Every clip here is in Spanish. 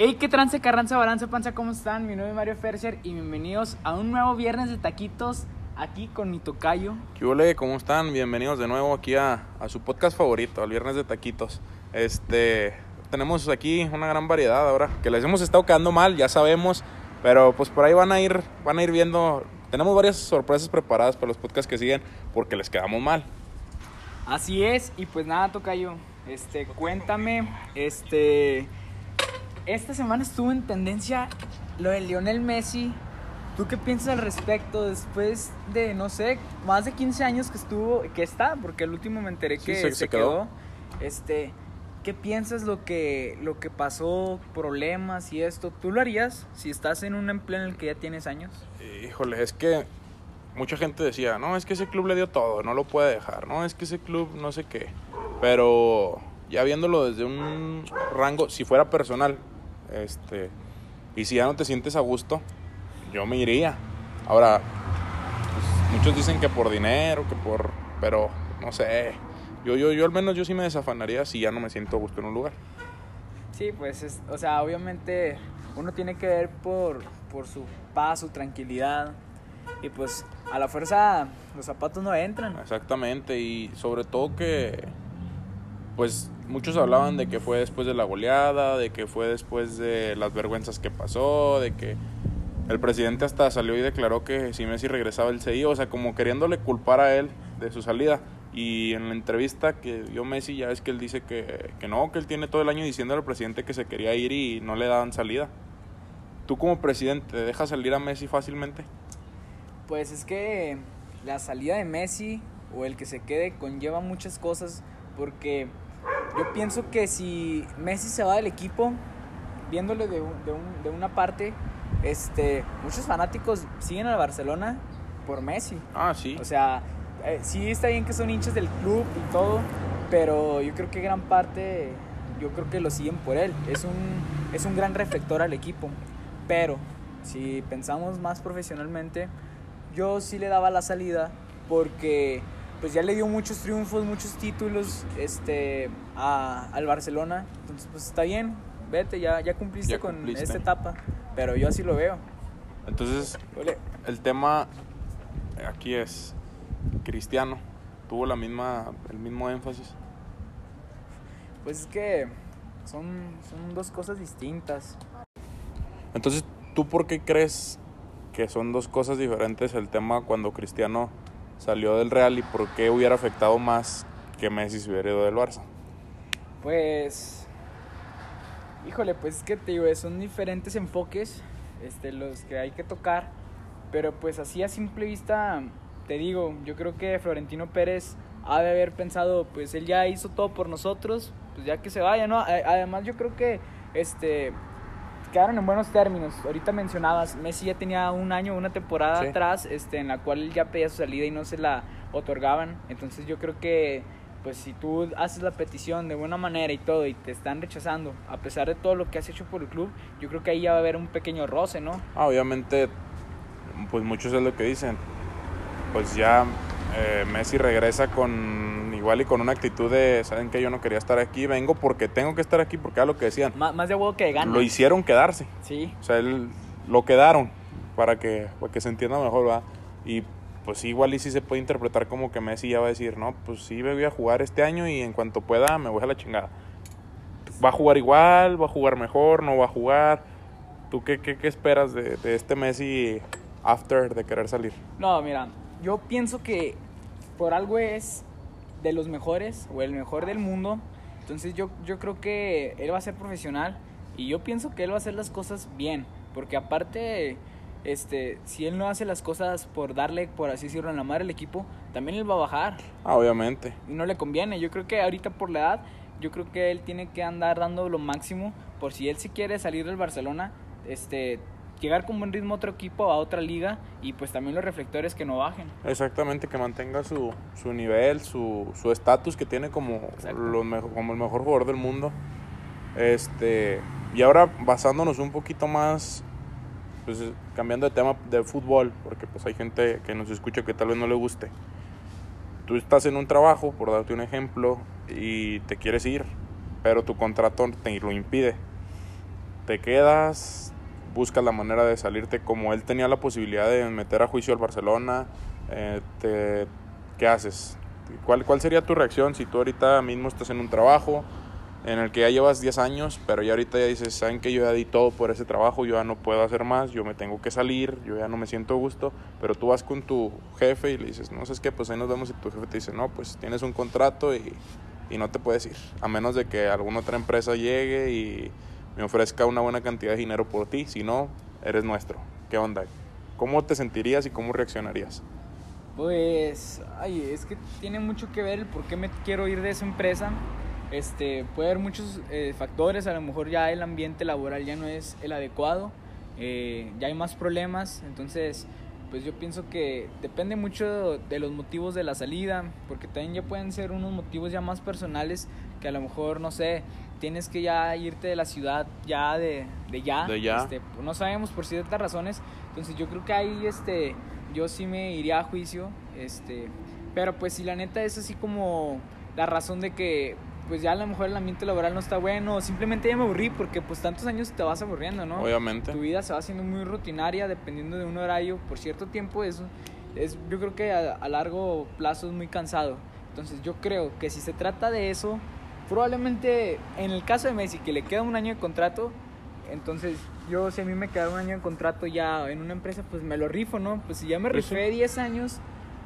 Hey, qué trance, carranza, balance, panza, ¿cómo están? Mi nombre es Mario Ferser y bienvenidos a un nuevo viernes de taquitos aquí con mi tocayo. ¿Qué ole? ¿Cómo están? Bienvenidos de nuevo aquí a, a su podcast favorito, al Viernes de Taquitos. Este, tenemos aquí una gran variedad ahora, que les hemos estado quedando mal, ya sabemos, pero pues por ahí van a ir, van a ir viendo. Tenemos varias sorpresas preparadas para los podcasts que siguen, porque les quedamos mal. Así es, y pues nada, tocayo, este, cuéntame, este, esta semana estuvo en tendencia lo de Lionel Messi. ¿Tú qué piensas al respecto después de, no sé, más de 15 años que estuvo, que está, porque el último me enteré Sí, que se- se, se quedó. quedó. Este, ¿qué piensas lo que, lo que pasó, problemas y esto? ¿Tú lo harías si estás en un empleo en el que ya tienes años? Híjole, es que mucha gente decía, no, es que ese club le dio todo, no lo puede dejar, no, es que ese club no sé qué. Pero ya viéndolo desde un rango, si fuera personal, este, y si ya no te sientes a gusto, yo me iría. Ahora, pues, muchos dicen que por dinero, que por, pero no sé. Yo, yo, yo al menos yo sí me desafanaría si ya no me siento a gusto en un lugar. Sí, pues, es, o sea, obviamente uno tiene que ver por, por su paz, su tranquilidad. Y pues a la fuerza los zapatos no entran. Exactamente, y sobre todo que, pues muchos hablaban de que fue después de la goleada, de que fue después de las vergüenzas que pasó, de que el presidente hasta salió y declaró que si Messi regresaba él se iba, o sea, como queriéndole culpar a él de su salida. Y en la entrevista que dio Messi ya es que él dice que, que no, que él tiene todo el año diciendo al presidente que se quería ir y no le daban salida. ¿Tú como presidente dejas salir a Messi fácilmente? Pues es que la salida de Messi o el que se quede conlleva muchas cosas porque yo pienso que si Messi se va del equipo, viéndole de, un- de un- de una parte, este, muchos fanáticos siguen al Barcelona por Messi. Ah, sí. O sea, eh, sí está bien que son hinchas del club y todo, pero yo creo que gran parte, yo creo que lo siguen por él. Es un, es un gran reflector al equipo. Pero si pensamos más profesionalmente, yo sí le daba la salida porque pues ya le dio muchos triunfos, muchos títulos este, a- al Barcelona. Entonces, pues está bien, vete, ya, ya cumpliste Ya con cumpliste. esta etapa. Pero yo así lo veo. Entonces, Ole. el tema aquí es cristiano tuvo la misma el mismo énfasis Pues es que son, son dos cosas distintas. entonces tú por qué crees que son dos cosas diferentes el tema cuando Cristiano salió del Real y por qué hubiera afectado más que Messi se hubiera ido del Barça Pues, híjole, pues es que te digo, son diferentes enfoques este, los que hay que tocar, pero pues así a simple vista, te digo, yo creo que Florentino Pérez ha de haber pensado, pues él ya hizo todo por nosotros, pues ya que se vaya, ¿no? Además yo creo que, este, quedaron en buenos términos. Ahorita mencionabas, Messi ya tenía un año, una temporada Sí. atrás, este, en la cual él ya pedía su salida y no se la otorgaban. Entonces yo creo que, pues si tú haces la petición de buena manera y todo y te están rechazando, a pesar de todo lo que has hecho por el club, yo creo que ahí ya va a haber un pequeño roce, ¿no? Ah, obviamente pues muchos es lo que dicen pues ya eh, Messi regresa con igual y con una actitud de saben que yo no quería estar aquí vengo porque tengo que estar aquí porque era lo que decían Má- más de huevo que de gana. lo hicieron quedarse Sí, O sea, él lo quedaron para que, para que se entienda mejor, ¿va? Y pues igual y sí se puede interpretar como que Messi ya va a decir, no, pues sí me voy a jugar este año y en cuanto pueda me voy a la chingada. ¿Va a jugar igual? ¿Va a jugar mejor? ¿No va a jugar? ¿Tú qué, qué, qué esperas de, de este Messi after de querer salir? No, mira, yo pienso que por algo es de los mejores o el mejor del mundo. Entonces yo, yo creo que él va a ser profesional y yo pienso que él va a hacer las cosas bien. Porque aparte, este, si él no hace las cosas por darle, por así decirlo, en la madre al equipo, también él va a bajar Ah, obviamente. y no le conviene. Yo creo que ahorita por la edad, yo creo que él tiene que andar dando lo máximo por si él si quiere salir del Barcelona, este, llegar con buen ritmo a otro equipo, a otra liga y pues también los reflectores que no bajen. Exactamente, que mantenga su, su nivel, su su estatus que tiene como, los como el mejor jugador del mundo. Este, y ahora basándonos un poquito más, pues cambiando de tema de fútbol, porque pues hay gente que nos escucha que tal vez no le guste. Tú estás en un trabajo, por darte un ejemplo, y te quieres ir, pero tu contrato te lo impide. te quedas, buscas la manera de salirte como él tenía la posibilidad de meter a juicio al Barcelona, eh, te, ¿qué haces? ¿Cuál, ¿Cuál sería tu reacción si tú ahorita mismo estás en un trabajo en el que ya llevas 10 años, pero ya ahorita ya dices, saben que yo ya di todo por ese trabajo, yo ya no puedo hacer más, yo me tengo que salir, yo ya no me siento gusto, pero tú vas con tu jefe y le dices, no, es que pues ahí nos vemos y tu jefe te dice, no, pues tienes un contrato y, y no te puedes ir, a menos de que alguna otra empresa llegue y me ofrezca una buena cantidad de dinero por ti, si no, eres nuestro. ¿Qué onda? ¿Cómo te sentirías y cómo reaccionarías? Pues, ay, es que tiene mucho que ver el por qué me quiero ir de esa empresa. Este, puede haber muchos eh, factores, a lo mejor ya el ambiente laboral ya no es el adecuado, eh, ya hay más problemas, entonces pues yo pienso que depende mucho de los motivos de la salida, porque también ya pueden ser unos motivos ya más personales que a lo mejor, no sé, tienes que ya irte de la ciudad ya de, de ya, De ya. Este, no sabemos por ciertas razones, entonces yo creo que ahí este, yo sí me iría a juicio, este, pero pues si la neta es así como la razón de que pues ya a lo mejor el ambiente laboral no está bueno, simplemente ya me aburrí porque pues tantos años te vas aburriendo, ¿no? Obviamente. Tu vida se va haciendo muy rutinaria dependiendo de un horario por cierto tiempo, eso es, yo creo que a, a largo plazo es muy cansado. Entonces yo creo que si se trata de eso, probablemente en el caso de Messi, que le queda un año de contrato, entonces yo si a mí me queda un año de contrato ya en una empresa, pues me lo rifo, ¿no? Pues si ya me Pues sí. rifé 10 años,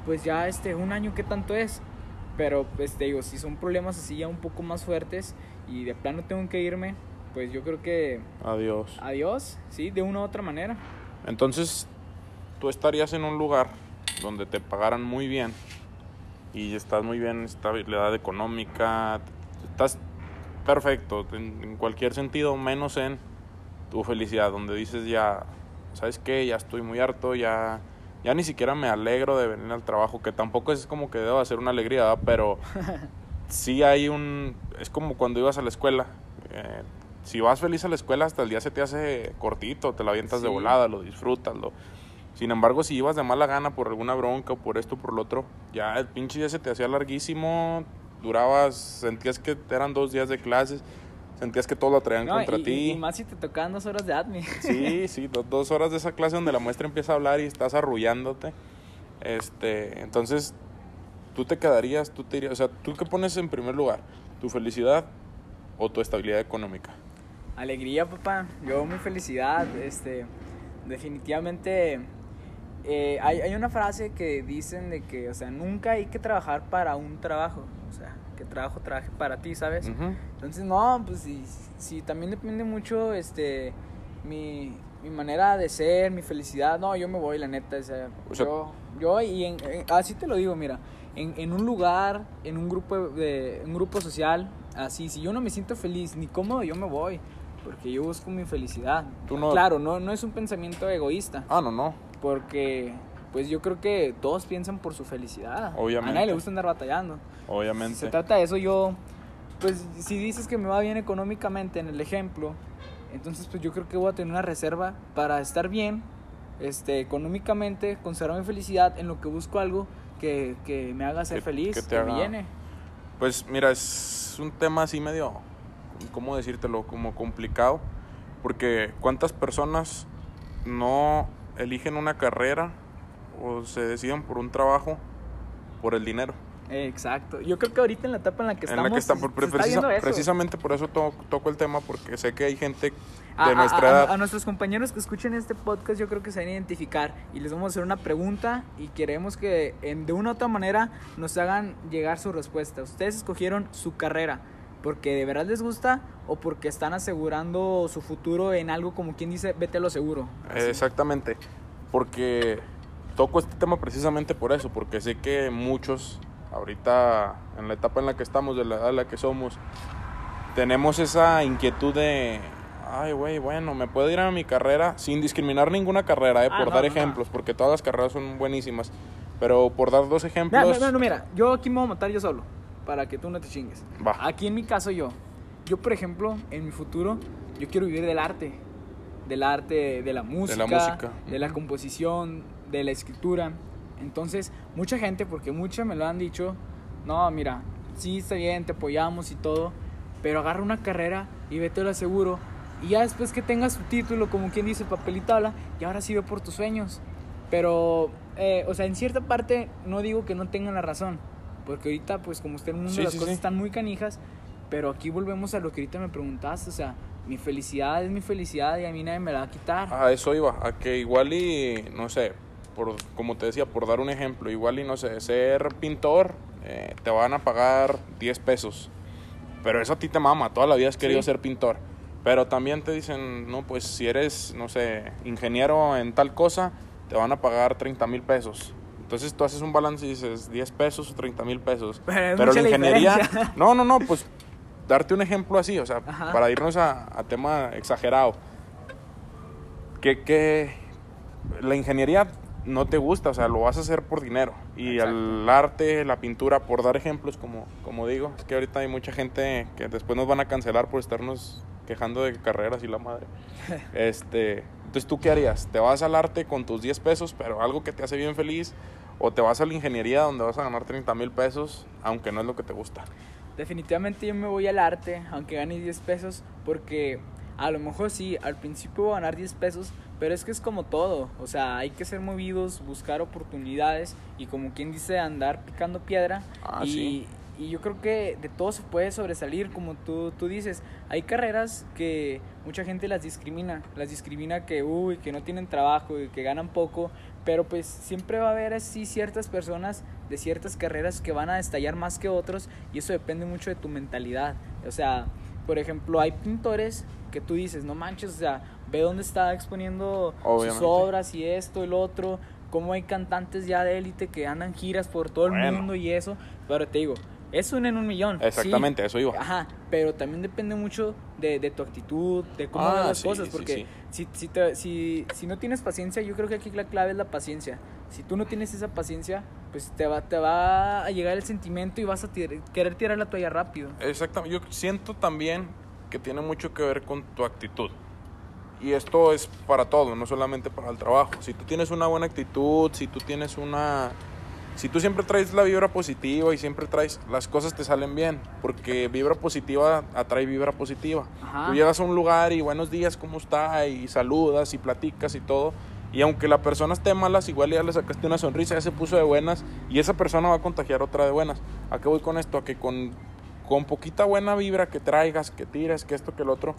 pues ya este, un año, ¿qué tanto es? Pero pues te digo, si son problemas así ya un poco más fuertes y de plano tengo que irme, pues yo creo que Adiós. adiós, sí, de una u otra manera. Entonces, tú estarías en un lugar donde te pagaran muy bien y estás muy bien en estabilidad económica, estás perfecto en, en cualquier sentido, menos en tu felicidad, donde dices ya, ¿sabes qué? Ya estoy muy harto, ya, ya ni siquiera me alegro de venir al trabajo, que tampoco es como que deba ser una alegría, ¿verdad? pero sí hay un, es como cuando ibas a la escuela. eh, si vas feliz a la escuela, hasta el día se te hace cortito, te la avientas de volada, lo disfrutas. Lo... Sin embargo, si ibas de mala gana por alguna bronca o por esto o por lo otro, ya el pinche día se te hacía larguísimo, durabas, sentías que eran dos días de clases, sentías que todo lo traían No, contra y, ti. y- más si te tocaban dos horas de admin. Sí, sí, do- dos horas de esa clase donde la maestra empieza a hablar y estás arrullándote. Este, entonces, tú te quedarías, tú te irías, o sea, ¿tú qué pones en primer lugar? ¿Tu felicidad o tu estabilidad económica? Alegría, papá. Yo mi felicidad. Este, definitivamente eh, hay, hay una frase que dicen de que, o sea, nunca hay que trabajar para un trabajo. O sea, que trabajo trabaje para ti, ¿sabes? Ujú. Entonces, no, pues sí, sí, también depende mucho, este, mi, mi manera de ser, mi felicidad. No, yo me voy, la neta, o sea, O sea- yo, yo y en, en- así te lo digo, mira, en, en un lugar, en un grupo, de, un grupo social, así, si yo no me siento feliz ni cómodo, yo me voy, porque yo busco mi felicidad. Tú no- Claro, no, no es un pensamiento egoísta, Ah, no, no. Porque, pues yo creo que todos piensan por su felicidad. Obviamente. A nadie le gusta andar batallando. Si Obviamente. se trata de eso, yo, pues si dices que me va bien económicamente en el ejemplo, entonces pues yo creo que voy a tener una reserva para estar bien, este, económicamente, conservar mi felicidad en lo que busco algo que, que me haga ser Que- feliz, que que, te me haga- llene. Pues mira, es un tema así medio, ¿cómo decírtelo? Como complicado. Porque ¿cuántas personas no eligen una carrera o se deciden por un trabajo por el dinero? Exacto. Yo creo que ahorita en la etapa en la que en estamos la que está, por- está precisamente por eso to- toco el tema, porque sé que hay gente de A- a- nuestra a- edad. A, nuestros compañeros que escuchen este podcast, yo creo que se van a identificar y les vamos a hacer una pregunta y queremos que en- de una u otra manera nos hagan llegar su respuesta. Ustedes escogieron su carrera porque de verdad les gusta o porque están asegurando su futuro en algo como quien dice, vete a lo seguro. Así. Exactamente, porque toco este tema precisamente por eso, porque sé que muchos, ahorita en la etapa en la que estamos, de la edad en la que somos, tenemos esa inquietud de, ay, güey, bueno, me puedo ir a mi carrera sin discriminar ninguna carrera, eh, Ah, por no, dar no, no. ejemplos, porque todas las carreras son buenísimas, pero por dar dos ejemplos, mira, mira, mira, yo aquí me voy a matar yo solo para que tú no te chingues. Va. Aquí en mi caso yo, yo por ejemplo, en mi futuro, yo quiero vivir del arte, del arte, de la música, música. de la composición, de la escritura. Entonces, mucha gente, porque muchos me lo han dicho, no, mira, sí está bien, te apoyamos y todo, pero agarra una carrera y vete lo seguro Y ya después que tengas tu título, como quien dice, papel y tabla, y ahora sí ve por tus sueños. Pero, eh, o sea, en cierta parte no digo que no tengan la razón, porque ahorita, pues como usted el mundo, Sí, las sí, cosas sí. están muy canijas, pero aquí volvemos a lo que ahorita me preguntaste, o sea, mi felicidad es mi felicidad y a mí nadie me la va a quitar. A eso iba, a que igual y, no sé, por, como te decía, por dar un ejemplo, igual y, no sé, ser pintor, eh, te van a pagar 10 pesos. Pero eso a ti te mama, toda la vida has querido Sí. ser pintor. Pero también te dicen, no, pues si eres, no sé, ingeniero en tal cosa, te van a pagar 30 mil pesos. Entonces tú haces un balance y dices 10 pesos o 30 mil pesos. Pero Pero la la ingeniería, diferencia. no, no, no, pues darte un ejemplo así, o sea, Ajá. para irnos a, a tema exagerado. Que, que la ingeniería no te gusta, o sea, lo vas a hacer por dinero. Y Exacto. el arte, la pintura, por dar ejemplos, como, como digo, es que ahorita hay mucha gente que después nos van a cancelar por estarnos quejando de carreras y la madre. este, entonces, ¿tú qué harías? ¿Te vas al arte con tus 10 pesos, pero algo que te hace bien feliz? ¿O te vas a la ingeniería donde vas a ganar 30 mil pesos, aunque no es lo que te gusta? Definitivamente yo me voy al arte, aunque gane 10 pesos, porque a lo mejor sí, al principio voy a ganar 10 pesos, pero es que es como todo, o sea, hay que ser movidos, buscar oportunidades y como quien dice, andar picando piedra. Ah, y, sí. Y yo creo que de todo se puede sobresalir, como tú, tú dices, hay carreras que mucha gente las discrimina, las discrimina que, uy, que no tienen trabajo y que ganan poco, pero pues siempre va a haber así ciertas personas de ciertas carreras que van a destallar más que otros y eso depende mucho de tu mentalidad. O sea, por ejemplo, hay pintores que tú dices, no manches, o sea, ve dónde está exponiendo sus Obviamente. obras y esto lo otro, cómo hay cantantes ya de élite que andan giras por todo el Bueno. mundo y eso, pero te digo, es un en un millón. sí. Exactamente, eso iba. Ajá, pero también depende mucho de, de tu actitud, de cómo Ah, ves las sí, cosas, porque sí. Si, si, te- si, si no tienes paciencia, yo creo que aquí la clave es la paciencia. Si tú no tienes esa paciencia, pues te va, te va a llegar el sentimiento y vas a tir- querer tirar la toalla rápido. Exactamente, yo siento también que tiene mucho que ver con tu actitud. Y esto es para todo, no solamente para el trabajo. Si tú tienes una buena actitud, si tú tienes una... Si tú siempre traes la vibra positiva y siempre traes... Las cosas te salen bien, porque vibra positiva atrae vibra positiva. Ajá. Tú llegas a un lugar y buenos días, ¿cómo está? Y saludas y platicas y todo. Y aunque la persona esté malas, igual ya le sacaste una sonrisa, ya se puso de buenas y esa persona va a contagiar otra de buenas. ¿A qué voy con esto? A que con, con poquita buena vibra que traigas, que tires, que esto, que el otro,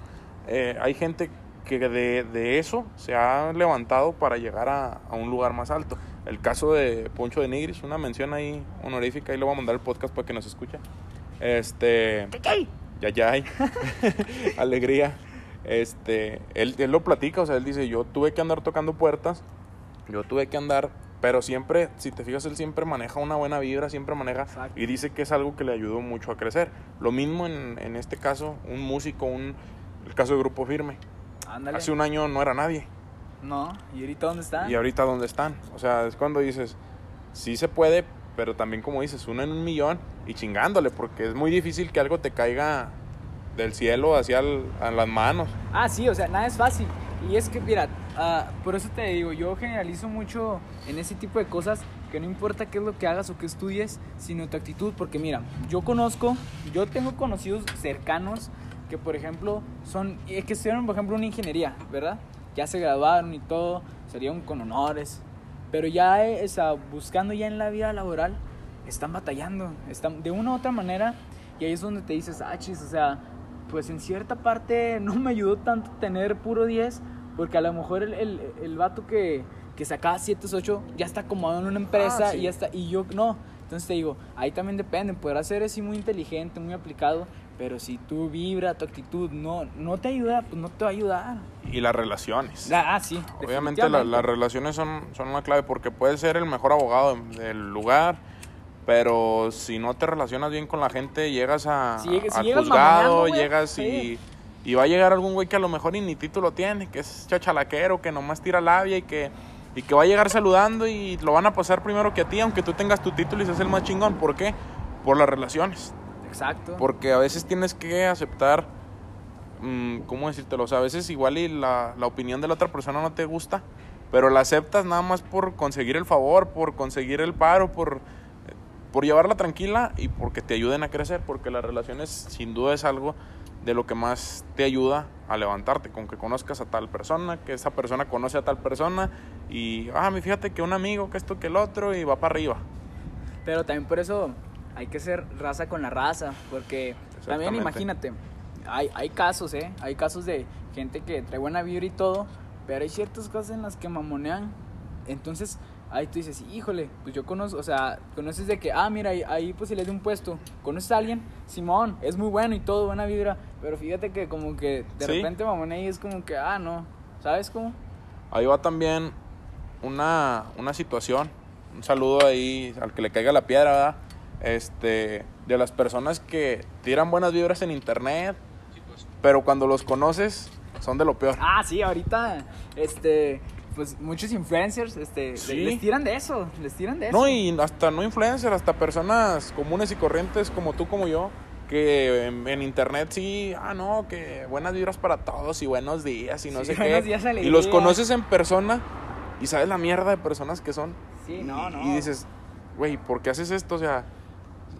eh, hay gente que de, de eso se ha levantado para llegar a, a un lugar más alto. El caso de Poncho de Nigris, una mención ahí honorífica, ahí le voy a mandar el podcast para que nos escuche. Este... Ya, ya hay. Alegría. Este, él, él lo platica, o sea, él dice, yo tuve que andar tocando puertas, yo tuve que andar, pero siempre, si te fijas, él siempre maneja una buena vibra, siempre maneja, Exacto. y dice que es algo que le ayudó mucho a crecer. Lo mismo en, en este caso, un músico, un, el caso de Grupo Firme. Ándale. Hace un año no era nadie, No, ¿y ahorita dónde está? y ahorita dónde están. O sea, es cuando dices, sí se puede, pero también como dices, uno en un millón y chingándole, porque es muy difícil que algo te caiga del cielo hacia el- a las manos. Ah, sí, o sea, nada es fácil. Y es que, mira, ah, por eso te digo, yo generalizo mucho en ese tipo de cosas, que no importa qué es lo que hagas o qué estudies, sino tu actitud, porque mira, yo conozco, yo tengo conocidos cercanos que, por ejemplo, son, que estudiaron, por ejemplo, una ingeniería, ¿verdad? Ya se graduaron y todo, salieron con honores, pero ya, eh, o sea, buscando ya en la vida laboral, están batallando, están de una u otra manera, y ahí es donde te dices, ah, chis, o sea, pues en cierta parte no me ayudó tanto tener puro 10, porque a lo mejor el, el, el vato que, que sacaba 7, 8 ya está acomodado en una empresa Ah, sí. y ya está, y yo no. Entonces te digo, ahí también depende, podrás ser así muy inteligente, muy aplicado, pero si tu vibra, tu actitud no, no te ayuda, pues no te va a ayudar. Y las relaciones. Ah, sí. Obviamente la- las relaciones son, son una clave porque puedes ser el mejor abogado de- del lugar, pero si no te relacionas bien con la gente, llegas a, Si lleg- si al llegas juzgado, llegas y, y va a llegar algún güey que a lo mejor ni, ni título tiene, que es chachalaquero, que nomás tira labia y que, y que va a llegar saludando y lo van a pasar primero que a ti, aunque tú tengas tu título y seas el más chingón. ¿Por qué? Por las relaciones. Exacto. Porque a veces tienes que aceptar, mm, ¿cómo decírtelo? O sea, a veces igual y la, la opinión de la otra persona no te gusta, pero la aceptas nada más por conseguir el favor, por conseguir el paro, por, por llevarla tranquila y porque te ayuden a crecer, porque las relaciones sin duda es algo de lo que más te ayuda a levantarte, con que conozcas a tal persona, que esa persona conoce a tal persona y, ah, mi fíjate que un amigo, que esto, que el otro y va para arriba. Pero también por eso hay que ser raza con la raza, porque también imagínate, hay, hay casos, ¿eh? Hay casos de gente que trae buena vibra y todo, pero hay ciertas cosas en las que mamonean. Entonces, ahí tú dices, híjole, pues yo conozco, o sea, conoces de que, ah, mira, ahí, ahí pues se le de un puesto, conoces a alguien, Simón, es muy bueno y todo, buena vibra, pero fíjate que como que de Sí. repente mamonea y es como que, ah, no, ¿sabes cómo? Ahí va también una, una situación, un saludo ahí al que le caiga la piedra, ¿verdad? Este, de las personas que tiran buenas vibras en internet, pero cuando los conoces son de lo peor. Ah, sí, ahorita, este, pues muchos influencers, este, Sí. les tiran de eso, les tiran de eso. No, y hasta no influencers, hasta personas comunes y corrientes como tú, como yo, que en, en internet sí, ah, no, que buenas vibras para todos y buenos días y no Sí, sé buenos qué. días, y los conoces en persona y sabes la mierda de personas que son. Sí, Y- no, no. Y dices, güey, ¿por qué haces esto? O sea,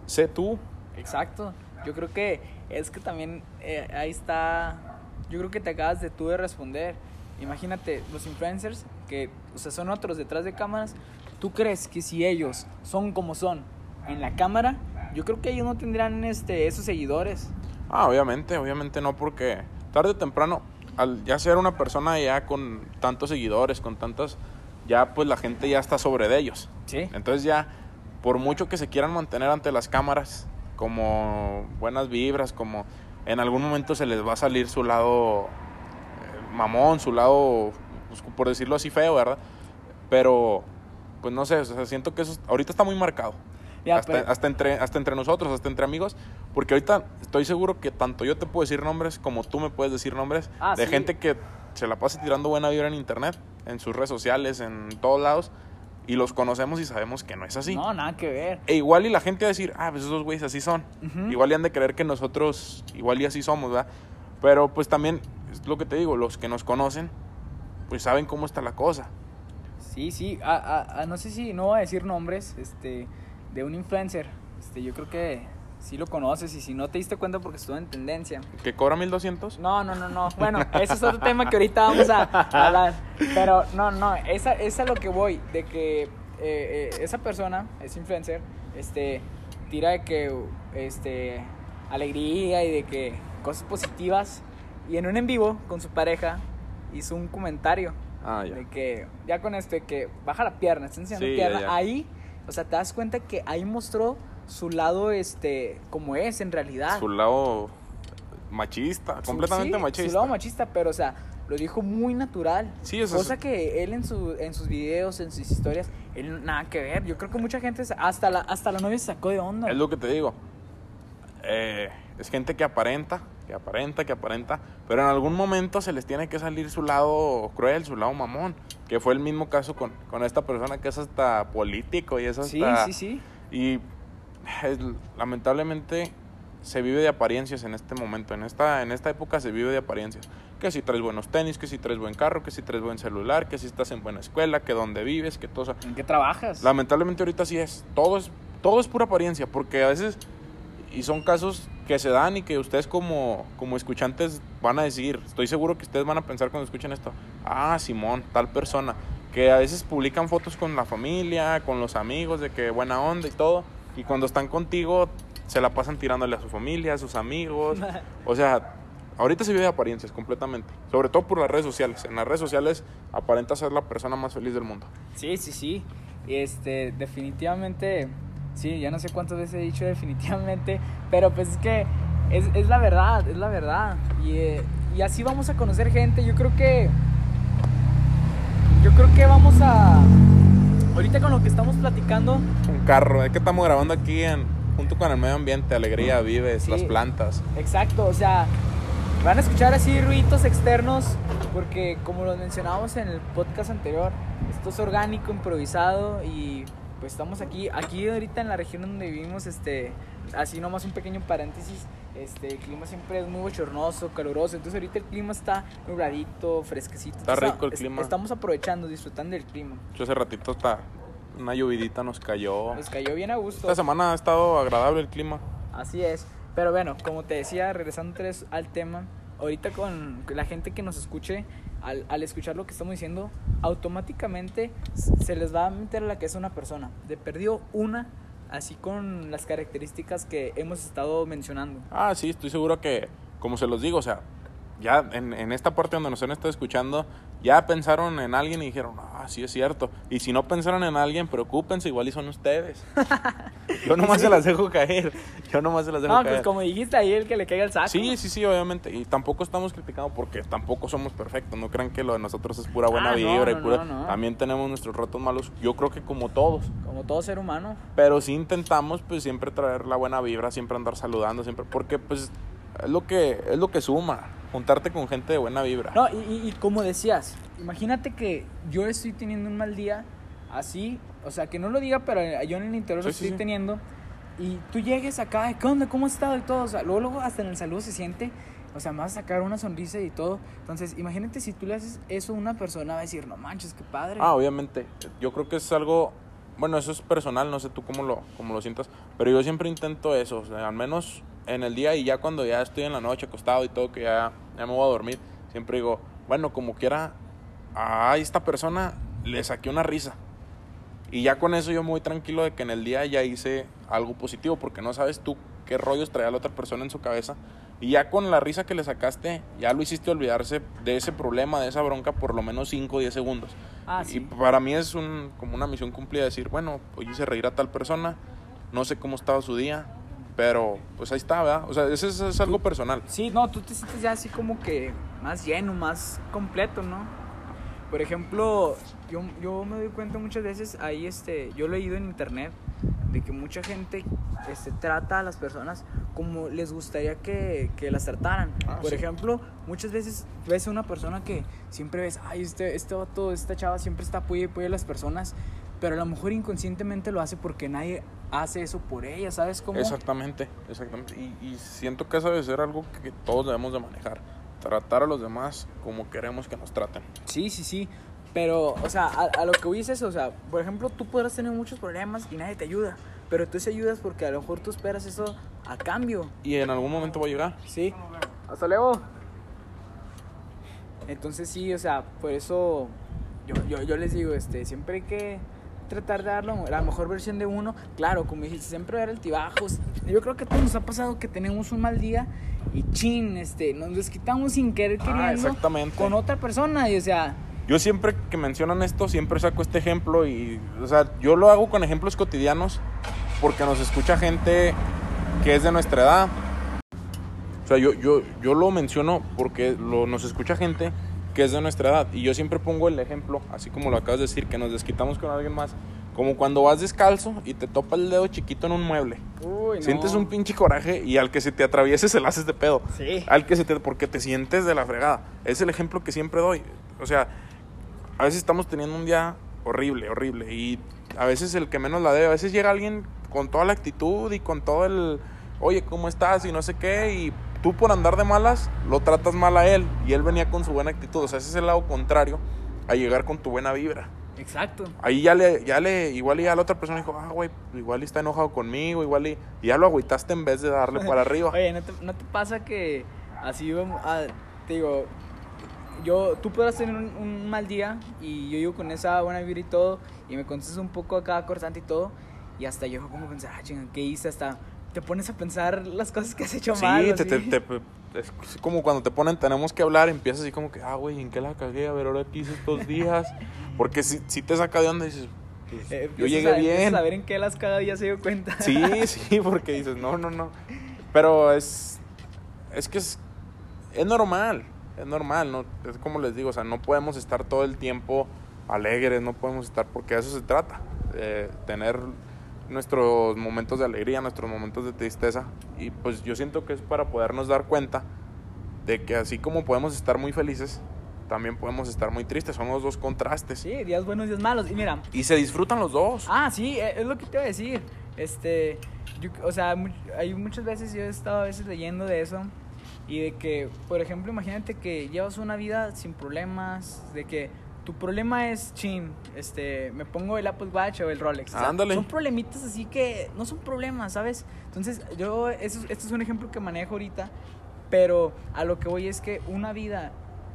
sé tú. Exacto. Yo creo que es que también eh, ahí está. Yo creo que te acabas de tú de responder. Imagínate, los influencers que, o sea, son otros detrás de cámaras. ¿Tú crees que si ellos son como son en la cámara, yo creo que ellos no tendrán este, esos seguidores? Ah, obviamente, obviamente no, porque tarde o temprano, al ya ser una persona ya con tantos seguidores, con tantas, ya pues la gente ya está sobre de ellos. Sí. Entonces ya, por mucho que se quieran mantener ante las cámaras, como buenas vibras, como en algún momento se les va a salir su lado eh, mamón, su lado, pues, por decirlo así, feo, ¿verdad? Pero, pues no sé, o sea, siento que eso ahorita está muy marcado. Ya, hasta, pero- hasta, entre, hasta entre nosotros, hasta entre amigos, porque ahorita estoy seguro que tanto yo te puedo decir nombres como tú me puedes decir nombres Ah, de sí. gente que se la pasa tirando buena vibra en internet, en sus redes sociales, en todos lados, y los conocemos y sabemos que no es así. No, nada que ver. E igual y la gente va a decir, ah, pues esos güeyes así son. Igual y han de creer que nosotros, igual y así somos, ¿verdad? Pero pues también, es lo que te digo, los que nos conocen, pues saben cómo está la cosa. Sí, sí. Ah, no sé si no voy a decir nombres este, de un influencer. Este, yo creo que sí lo conoces y si no te diste cuenta porque estuvo en tendencia. ¿Que cobra 1200? No, no, no, no. Bueno, ese es otro tema que ahorita vamos a hablar. Pero no, no, esa, esa es a lo que voy. De que eh, eh, esa persona, ese influencer, este, tira de que, este, alegría y de que cosas positivas. Y en un en vivo con su pareja hizo un comentario Ah, ya. de que ya con esto de que baja la pierna, está enseñando Sí, ya, pierna, ya. ahí, o sea, te das cuenta que ahí mostró su lado este como es en realidad. Su lado machista, Su- completamente sí, machista. Su lado machista, pero o sea, lo dijo muy natural. Sí, o sea, Cosa que él en, su, en sus videos, en sus historias, él nada que ver. Yo creo que mucha gente, hasta la, hasta la novia se sacó de onda. Es lo que te digo. Eh, es gente que aparenta, que aparenta, que aparenta, pero en algún momento se les tiene que salir su lado cruel, su lado mamón, que fue el mismo caso con, con esta persona que es hasta político y es hasta... Sí, sí, sí. Y lamentablemente se vive de apariencias en este momento, en esta, en esta época se vive de apariencias. Que si traes buenos tenis, que si traes buen carro, que si traes buen celular, que si estás en buena escuela, que donde vives, que todo... ¿En qué trabajas? Lamentablemente ahorita sí es. Todo es, todo es pura apariencia, porque a veces, y son casos que se dan y que ustedes como, como escuchantes van a decir, estoy seguro que ustedes van a pensar cuando escuchen esto, ah, Simón, tal persona, que a veces publican fotos con la familia, con los amigos, de que buena onda y todo, y cuando están contigo se la pasan tirándole a su familia, a sus amigos, o sea... Ahorita se vive de apariencias completamente, sobre todo por las redes sociales. En las redes sociales aparenta ser la persona más feliz del mundo. Sí, sí, sí. Este, definitivamente, sí, ya no sé cuántas veces he dicho definitivamente, pero pues es que es, es la verdad, es la verdad. Y, eh, y así vamos a conocer gente. Yo creo que, yo creo que vamos a, ahorita con lo que estamos platicando, un carro. Es que estamos grabando aquí en, junto con el medio ambiente, alegría, vives, Sí. las plantas. Exacto, o sea, van a escuchar así ruidos externos porque como lo mencionábamos en el podcast anterior, esto es orgánico, improvisado y pues estamos aquí, aquí ahorita en la región donde vivimos, este, así nomás un pequeño paréntesis, este, el clima siempre es muy bochornoso, caluroso, entonces ahorita el clima está nubladito, fresquecito. Está entonces, rico el es- clima. Estamos aprovechando, disfrutando del clima. Yo hace ratito hasta una lluvidita nos cayó. Nos cayó bien a gusto. Esta semana ha estado agradable el clima. Así es. Pero bueno, como te decía, regresando al tema, ahorita con la gente que nos escuche, al, al escuchar lo que estamos diciendo, automáticamente se les va a meter a la que es una persona. De perdió una, así con las características que hemos estado mencionando. Ah, sí, estoy seguro que, como se los digo, o sea, ya en, en esta parte donde nos han estado escuchando, ya pensaron en alguien y dijeron, ah, sí es cierto. Y si no pensaron en alguien, preocúpense, igual y son ustedes. Yo nomás se las dejo caer. Yo nomás se las dejo No, caer. pues como dijiste ahí, el que le caiga el saco. Sí, sí, sí, obviamente. Y tampoco estamos criticando porque tampoco somos perfectos. No crean que lo de nosotros es pura buena Ah, no, vibra y no, pura. no, no. También tenemos nuestros ratos malos. Yo creo que como todos. Como todo ser humano. Pero sí intentamos pues siempre traer la buena vibra, siempre andar saludando, siempre. Porque pues es lo que, es lo que suma. Juntarte con gente de buena vibra. No, y, y- como decías, imagínate que yo estoy teniendo un mal día así, o sea, que no lo diga, pero yo en el interior Sí, lo sí, estoy sí. teniendo, y tú llegues acá, ¿qué onda? ¿Cómo has estado? Y todo, o sea, luego, luego hasta en el saludo se siente, o sea, a sacar una sonrisa y todo. Entonces, imagínate si tú le haces eso a una persona, va a decir, no manches, qué padre. Ah, obviamente. Yo creo que es algo. Bueno, eso es personal, no sé tú cómo lo, cómo lo sientas. Pero yo siempre intento eso. O sea, al menos en el día y ya cuando ya estoy en la noche acostado y todo, que ya, ya me voy a dormir, siempre digo, bueno, como quiera, a esta persona le saqué una risa. Y ya con eso yo voy tranquilo de que en el día ya hice algo positivo, porque no sabes tú qué rollos traía la otra persona en su cabeza. Y ya con la risa que le sacaste, ya lo hiciste olvidarse de ese problema, de esa bronca, por lo menos 5 o 10 segundos. Ah, Y para mí es un, como una misión cumplida decir, bueno, hoy hice reír a tal persona, no sé cómo estaba su día, pero pues ahí está, ¿verdad? O sea, eso es, es algo personal. Sí, no, tú te sientes ya así como que más lleno, más completo, ¿no? Por ejemplo, yo, yo me doy cuenta muchas veces, ahí este, yo he leído en internet de que mucha gente este, trata a las personas como les gustaría que, que las trataran. Ah, Por sí. ejemplo, muchas veces ves a una persona que siempre ves, ay, este, este vato, esta chava siempre está apoya y apoya a las personas, pero a lo mejor inconscientemente lo hace porque nadie hace eso por ella, ¿sabes cómo? Exactamente, exactamente. Y, y siento que eso debe ser algo que todos debemos de manejar. Tratar a los demás como queremos que nos traten. Sí, sí, sí. Pero, o sea, a, a lo que voy es eso. O sea, por ejemplo, tú podrás tener muchos problemas y nadie te ayuda. Pero tú se ayudas porque a lo mejor tú esperas eso a cambio. Y en algún momento va a llegar. Sí. Hasta luego. Entonces sí, o sea, por eso yo, yo, yo les digo, este, siempre que tratar de dar la mejor versión de uno. Claro, como dijiste, siempre dar altibajos. Yo creo que a todos nos ha pasado que tenemos un mal día y chin, este, nos desquitamos sin querer Ah, queriendo exactamente. con otra persona. Y o sea, Yo siempre que mencionan esto, siempre saco este ejemplo y, o sea, yo lo hago con ejemplos cotidianos porque nos escucha gente que es de nuestra edad. O sea, yo, yo, yo lo menciono porque lo, nos escucha gente que es de nuestra edad y yo siempre pongo el ejemplo, así como lo acabas de decir, que nos desquitamos con alguien más, como cuando vas descalzo y te topa el dedo chiquito en un mueble. uy, no. Sientes un pinche coraje y al que se te atraviese se la haces de pedo. Sí. Al que se te. Porque te sientes de la fregada. Es el ejemplo que siempre doy. O sea, a veces estamos teniendo un día horrible, horrible. Y a veces el que menos la debe. A veces llega alguien con toda la actitud y con todo el. Oye, ¿cómo estás? Y no sé qué. Y tú por andar de malas lo tratas mal a él. Y él venía con su buena actitud. O sea, ese es el lado contrario a llegar con tu buena vibra. Exacto. Ahí ya le, ya le, igual y ya la otra persona dijo, ah, güey, igual y está enojado conmigo, igual y, y ya lo agüitaste en vez de darle para arriba. Oye, ¿no te, no te pasa que así, vamos a- te digo, yo, tú podrás tener un, un mal día y yo digo con esa buena vibra y todo, y me contestas un poco acá cortante y todo, y hasta yo como pensar, ah, chinga, ¿qué hice? Hasta te pones a pensar las cosas que has hecho Sí, mal. te, así. te- te- es como cuando te ponen tenemos que hablar, empiezas así como que, ah, güey, ¿en qué la cagué? A ver, ahora qué hice estos días. Porque si, si te saca de onda dices, pues, Eh, yo llegué a- bien. A ver en qué las cagado ya se dio cuenta. Sí, sí, porque dices, no, no, no. Pero es, es que es, es normal, es normal, ¿no? Es como les digo, o sea, no podemos estar todo el tiempo alegres, no podemos estar, porque de eso se trata, eh, tener nuestros momentos de alegría, nuestros momentos de tristeza, y pues yo siento que es para podernos dar cuenta de que así como podemos estar muy felices, también podemos estar muy tristes, son los dos contrastes, Sí, días buenos, días malos. Y mira, y se disfrutan los dos. Ah, sí, eh, es lo que te iba a decir. Este, yo- o sea, hay muchas veces yo he estado a veces leyendo de eso y de que, por ejemplo, imagínate que llevas una vida sin problemas, de que tu problema es, chin, este, me pongo el Apple Watch o el Rolex. O sea, Ándale. Son problemitas así que no son problemas, ¿sabes? Entonces, yo, eso, este es un ejemplo que manejo ahorita, pero a lo que voy es que una vida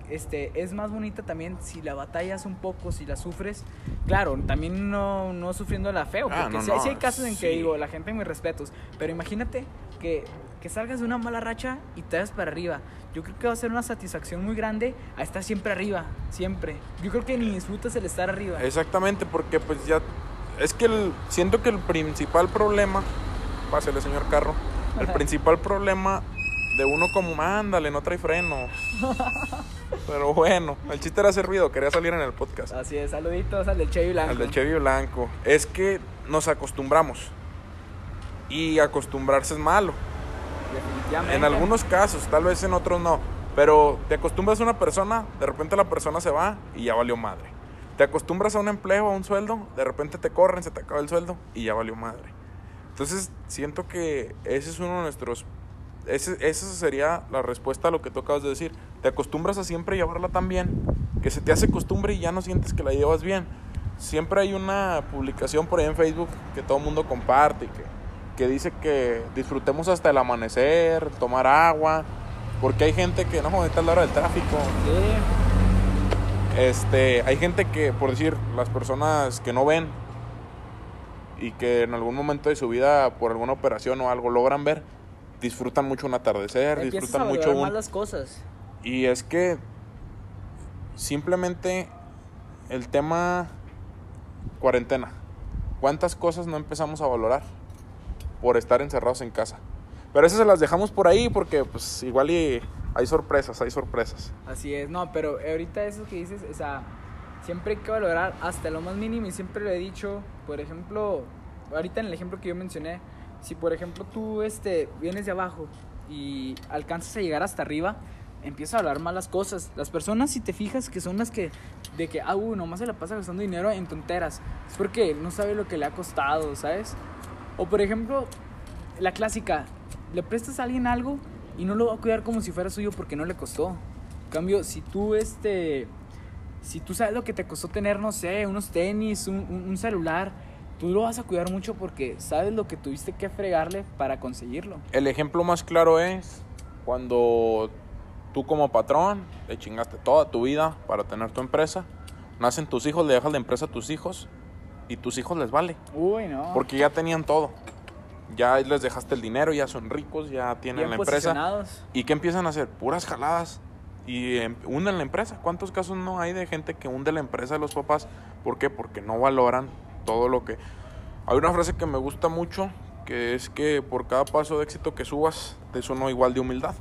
este, es más bonita también si la batallas un poco, si la sufres. Claro, también no, no sufriéndola feo, Ah, porque no, sí, hay- no, sí hay casos en que digo, la gente mis respetos, pero imagínate que, que salgas de una mala racha y te das para arriba. Yo creo que va a ser una satisfacción muy grande a estar siempre arriba, siempre. Yo creo que ni disfrutas el estar arriba. Exactamente, porque pues ya... Es que el- siento que el principal problema... Pásale, señor Carro. El principal problema de uno como... Ándale, no trae freno. Pero bueno, el chiste era hacer ruido, quería salir en el podcast. Así es, saluditos al del Chevy Blanco. Al del Chevy Blanco. Es que nos acostumbramos. Y acostumbrarse es malo. En algunos casos, tal vez en otros no. Pero te acostumbras a una persona, de repente la persona se va y ya valió madre. Te acostumbras a un empleo, a un sueldo, de repente te corren, se te acaba el sueldo y ya valió madre. Entonces, siento que ese es uno de nuestros... Ese, esa sería la respuesta a lo que tú acabas de decir. Te acostumbras a siempre llevarla tan bien que se te hace costumbre y ya no sientes que la llevas bien. Siempre hay una publicación por ahí en Facebook que todo el mundo comparte y que, que dice que disfrutemos hasta el amanecer, tomar agua, porque hay gente que no, ahorita es la hora del tráfico. Sí. Este, hay gente que, por decir, las personas que no ven y que en algún momento de su vida, por alguna operación o algo, logran ver, disfrutan mucho un atardecer, Empiezas disfrutan a mucho un... las cosas. Y es que simplemente el tema cuarentena. ¿Cuántas cosas no empezamos a valorar por estar encerrados en casa? Pero esas se las dejamos por ahí porque pues igual y hay sorpresas, hay sorpresas. Así es, no, pero ahorita eso que dices, o sea, siempre hay que valorar hasta lo más mínimo y siempre lo he dicho, por ejemplo, ahorita en el ejemplo que yo mencioné, si por ejemplo tú este, vienes de abajo y alcanzas a llegar hasta arriba, empieza a hablar más las cosas. Las personas, si te fijas, que son las que, de que, ah, uh, nomás se la pasa gastando dinero en tonteras, es porque no sabe lo que le ha costado, ¿sabes? O por ejemplo, la clásica, le prestas a alguien algo y no lo va a cuidar como si fuera suyo porque no le costó. En cambio, si tú este si tú sabes lo que te costó tener, no sé, unos tenis, un, un- celular, tú lo vas a cuidar mucho porque sabes lo que tuviste que fregarle para conseguirlo. El ejemplo más claro es cuando tú como patrón le chingaste toda tu vida para tener tu empresa, nacen tus hijos, le dejas la empresa a tus hijos y tus hijos les vale. Uy, no. Porque ya tenían todo. Ya les dejaste el dinero, ya son ricos, ya tienen Bien la empresa. ¿Y qué empiezan a hacer? Puras jaladas. Y em, hunden la empresa. ¿Cuántos casos no hay de gente que hunde la empresa de los papás? ¿Por qué? Porque no valoran todo lo que... Hay una frase que me gusta mucho, que es que por cada paso de éxito que subas, te uno igual de humildad.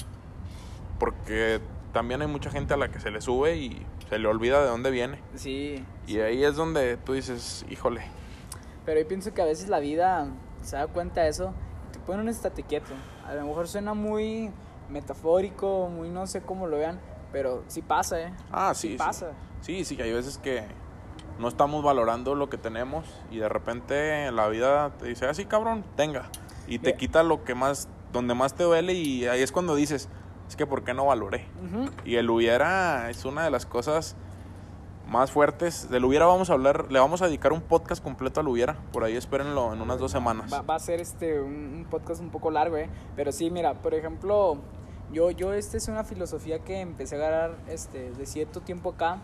Porque también hay mucha gente a la que se le sube y se le olvida de dónde viene. Sí. Y ahí es donde tú dices, híjole, Pero yo pienso que a veces la vida se da cuenta de eso, te pone un estate quieto. A lo mejor suena muy metafórico, muy no sé cómo lo vean, pero sí pasa, ¿eh? Ah, sí, Sí sí. pasa. Sí, sí, hay veces que no estamos valorando lo que tenemos y de repente la vida te dice, así cabrón, tenga. Y te Mira. quita lo que más, donde más te duele y ahí es cuando dices, es que ¿por qué no valoré? Ujú. Y el hubiera es una de las cosas más fuertes. Del hubiera vamos a hablar, le vamos a dedicar un podcast completo al hubiera. Por ahí espérenlo en unas dos semanas. Va, va a ser este un, un podcast un poco largo, ¿eh? Pero sí, mira, por ejemplo, yo, yo esta es una filosofía que empecé a agarrar este, de cierto tiempo acá.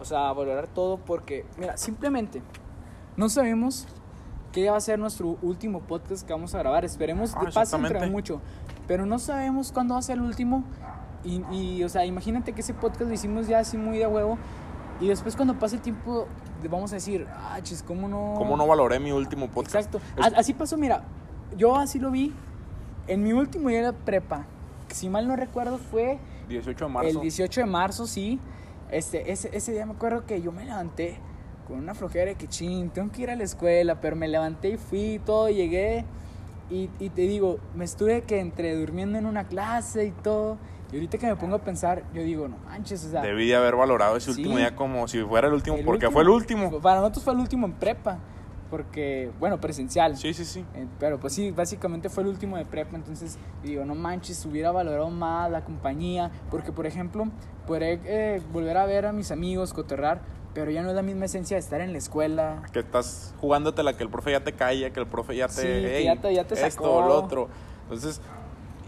O sea, a valorar todo porque, mira, simplemente no sabemos qué va a ser nuestro último podcast que vamos a grabar. Esperemos Ah, que pase exactamente. entre mucho. Pero no sabemos cuándo va a ser el último. Y, y, o sea, imagínate que ese podcast lo hicimos ya así muy de huevo. Y después cuando pase el tiempo, vamos a decir, ah, chis, ¿cómo no? ¿Cómo no valoré mi último podcast? Exacto. Es- Así pasó, mira, yo así lo vi en mi último día de prepa. Si mal no recuerdo fue 18 de marzo. el 18 de marzo, sí. Este, ese, ese día me acuerdo que yo me levanté con una flojera de que ching, tengo que ir a la escuela, pero me levanté y fui y todo, llegué. Y, y te digo, me estuve que entre durmiendo en una clase y todo. Y ahorita que me pongo a pensar, yo digo, no manches, o sea. Debí de haber valorado ese Sí. último día como si fuera el último, el porque último- fue el último. Para nosotros fue el último en prepa. Porque, bueno, presencial. Sí, sí, sí. Eh, Pero pues sí, básicamente fue el último de prepa, entonces digo, no manches, hubiera valorado más la compañía, porque por ejemplo, podré eh, volver a ver a mis amigos, cotorrar, pero ya no es la misma esencia de estar en la escuela. Que estás jugándotela, que el profe ya te calla, que el profe ya te... Sí, que "Ey, ya te- ya te Esto, sacó". lo otro. Entonces,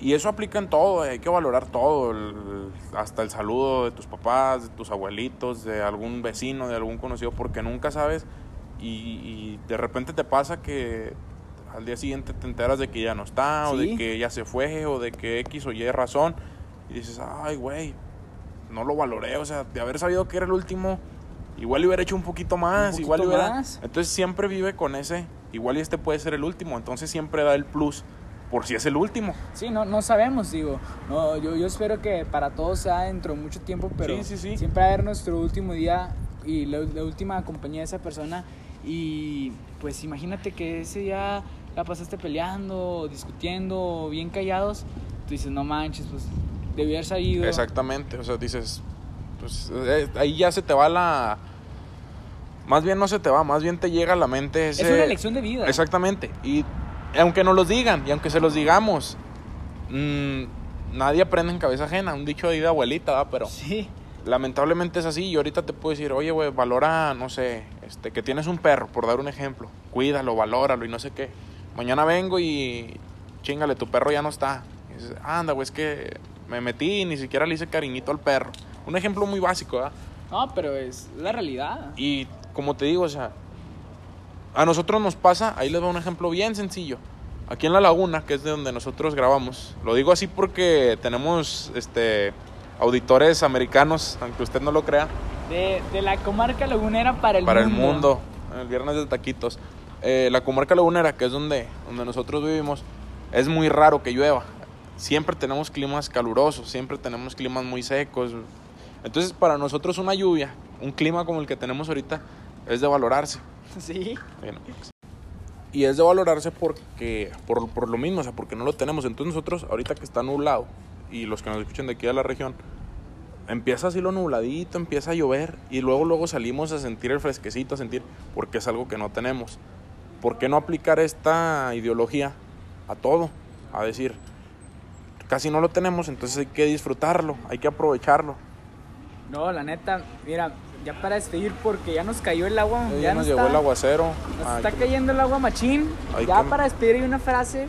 y eso aplica en todo, hay que valorar todo, el- hasta el saludo de tus papás, de tus abuelitos, de algún vecino, de algún conocido, porque nunca sabes y, y de repente te pasa que al día siguiente te enteras de que ya no está, o de que ya se fue, o de que X o Y razón, y dices, ay, güey, no lo valoré, o sea, de haber sabido que era el último, igual le hubiera hecho un poquito más, poquito igual hubiera... más. Entonces siempre vive con ese, igual y este puede ser el último, entonces siempre da el plus por si es el último. Sí, no, no sabemos, digo. No, yo, yo espero que para todos sea dentro de mucho tiempo, pero Sí, sí, sí. siempre va a haber nuestro último día y la, la última compañía de esa persona. Y pues imagínate que ese día la pasaste peleando, discutiendo, bien callados. Tú dices, no manches, pues debí haber sabido. Exactamente, o sea, dices, pues eh, ahí ya se te va la... Más bien no se te va, más bien te llega a la mente Es una lección de vida. Exactamente, y aunque nos los digan, y aunque se los digamos, mm, nadie aprende en cabeza ajena, un dicho de abuelita, ¿va? pero Sí, lamentablemente es así, y ahorita te puedo decir, oye, güey, valora, no sé, este, que tienes un perro, por dar un ejemplo, cuídalo, valóralo y no sé qué. Mañana vengo y chingale, tu perro ya no está. Y dices, anda, güey, es que me metí y ni siquiera le hice cariñito al perro. Un ejemplo muy básico, ¿verdad? no, pero es la realidad. Y como te digo, o sea, a nosotros nos pasa, ahí les doy un ejemplo bien sencillo. Aquí en la laguna, que es de donde nosotros grabamos, lo digo así porque tenemos este auditores americanos, aunque usted no lo crea, De, de la comarca lagunera para el para mundo. el mundo, el viernes de taquitos. Eh, la comarca lagunera, que es donde, donde nosotros vivimos, es muy raro que llueva. Siempre tenemos climas calurosos, siempre tenemos climas muy secos. Entonces, para nosotros una lluvia, un clima como el que tenemos ahorita, es de valorarse. Sí. Bueno, Y es de valorarse porque, por, por lo mismo, o sea, porque no lo tenemos. Entonces nosotros, ahorita que está nublado, y los que nos escuchan de aquí de la región, empieza así lo nubladito, empieza a llover, y luego, luego salimos a sentir el fresquecito, a sentir, porque es algo que no tenemos. ¿Por qué no aplicar esta ideología a todo? A decir, casi no lo tenemos, entonces hay que disfrutarlo, hay que aprovecharlo. No, la neta, mira, ya para despedir porque ya nos cayó el agua. Ya, ya nos llegó está, el aguacero. Nos Ay, está que- cayendo el agua machín. Ya que- para despedir hay una frase.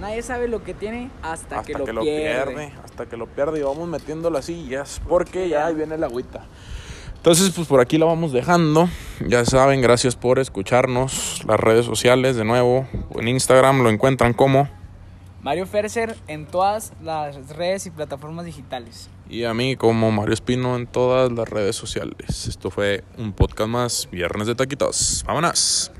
Nadie sabe lo que tiene hasta, hasta que, lo, pierde. pierde. hasta que lo pierde y vamos metiéndolo así ya es porque ya ahí viene la agüita entonces pues por aquí la vamos dejando ya saben gracias por escucharnos las redes sociales de nuevo en Instagram lo encuentran como Mario Ferser en todas las redes y plataformas digitales. Y a mí como Mario Espino en todas las redes sociales. Esto fue un podcast más viernes de taquitos. Vámonos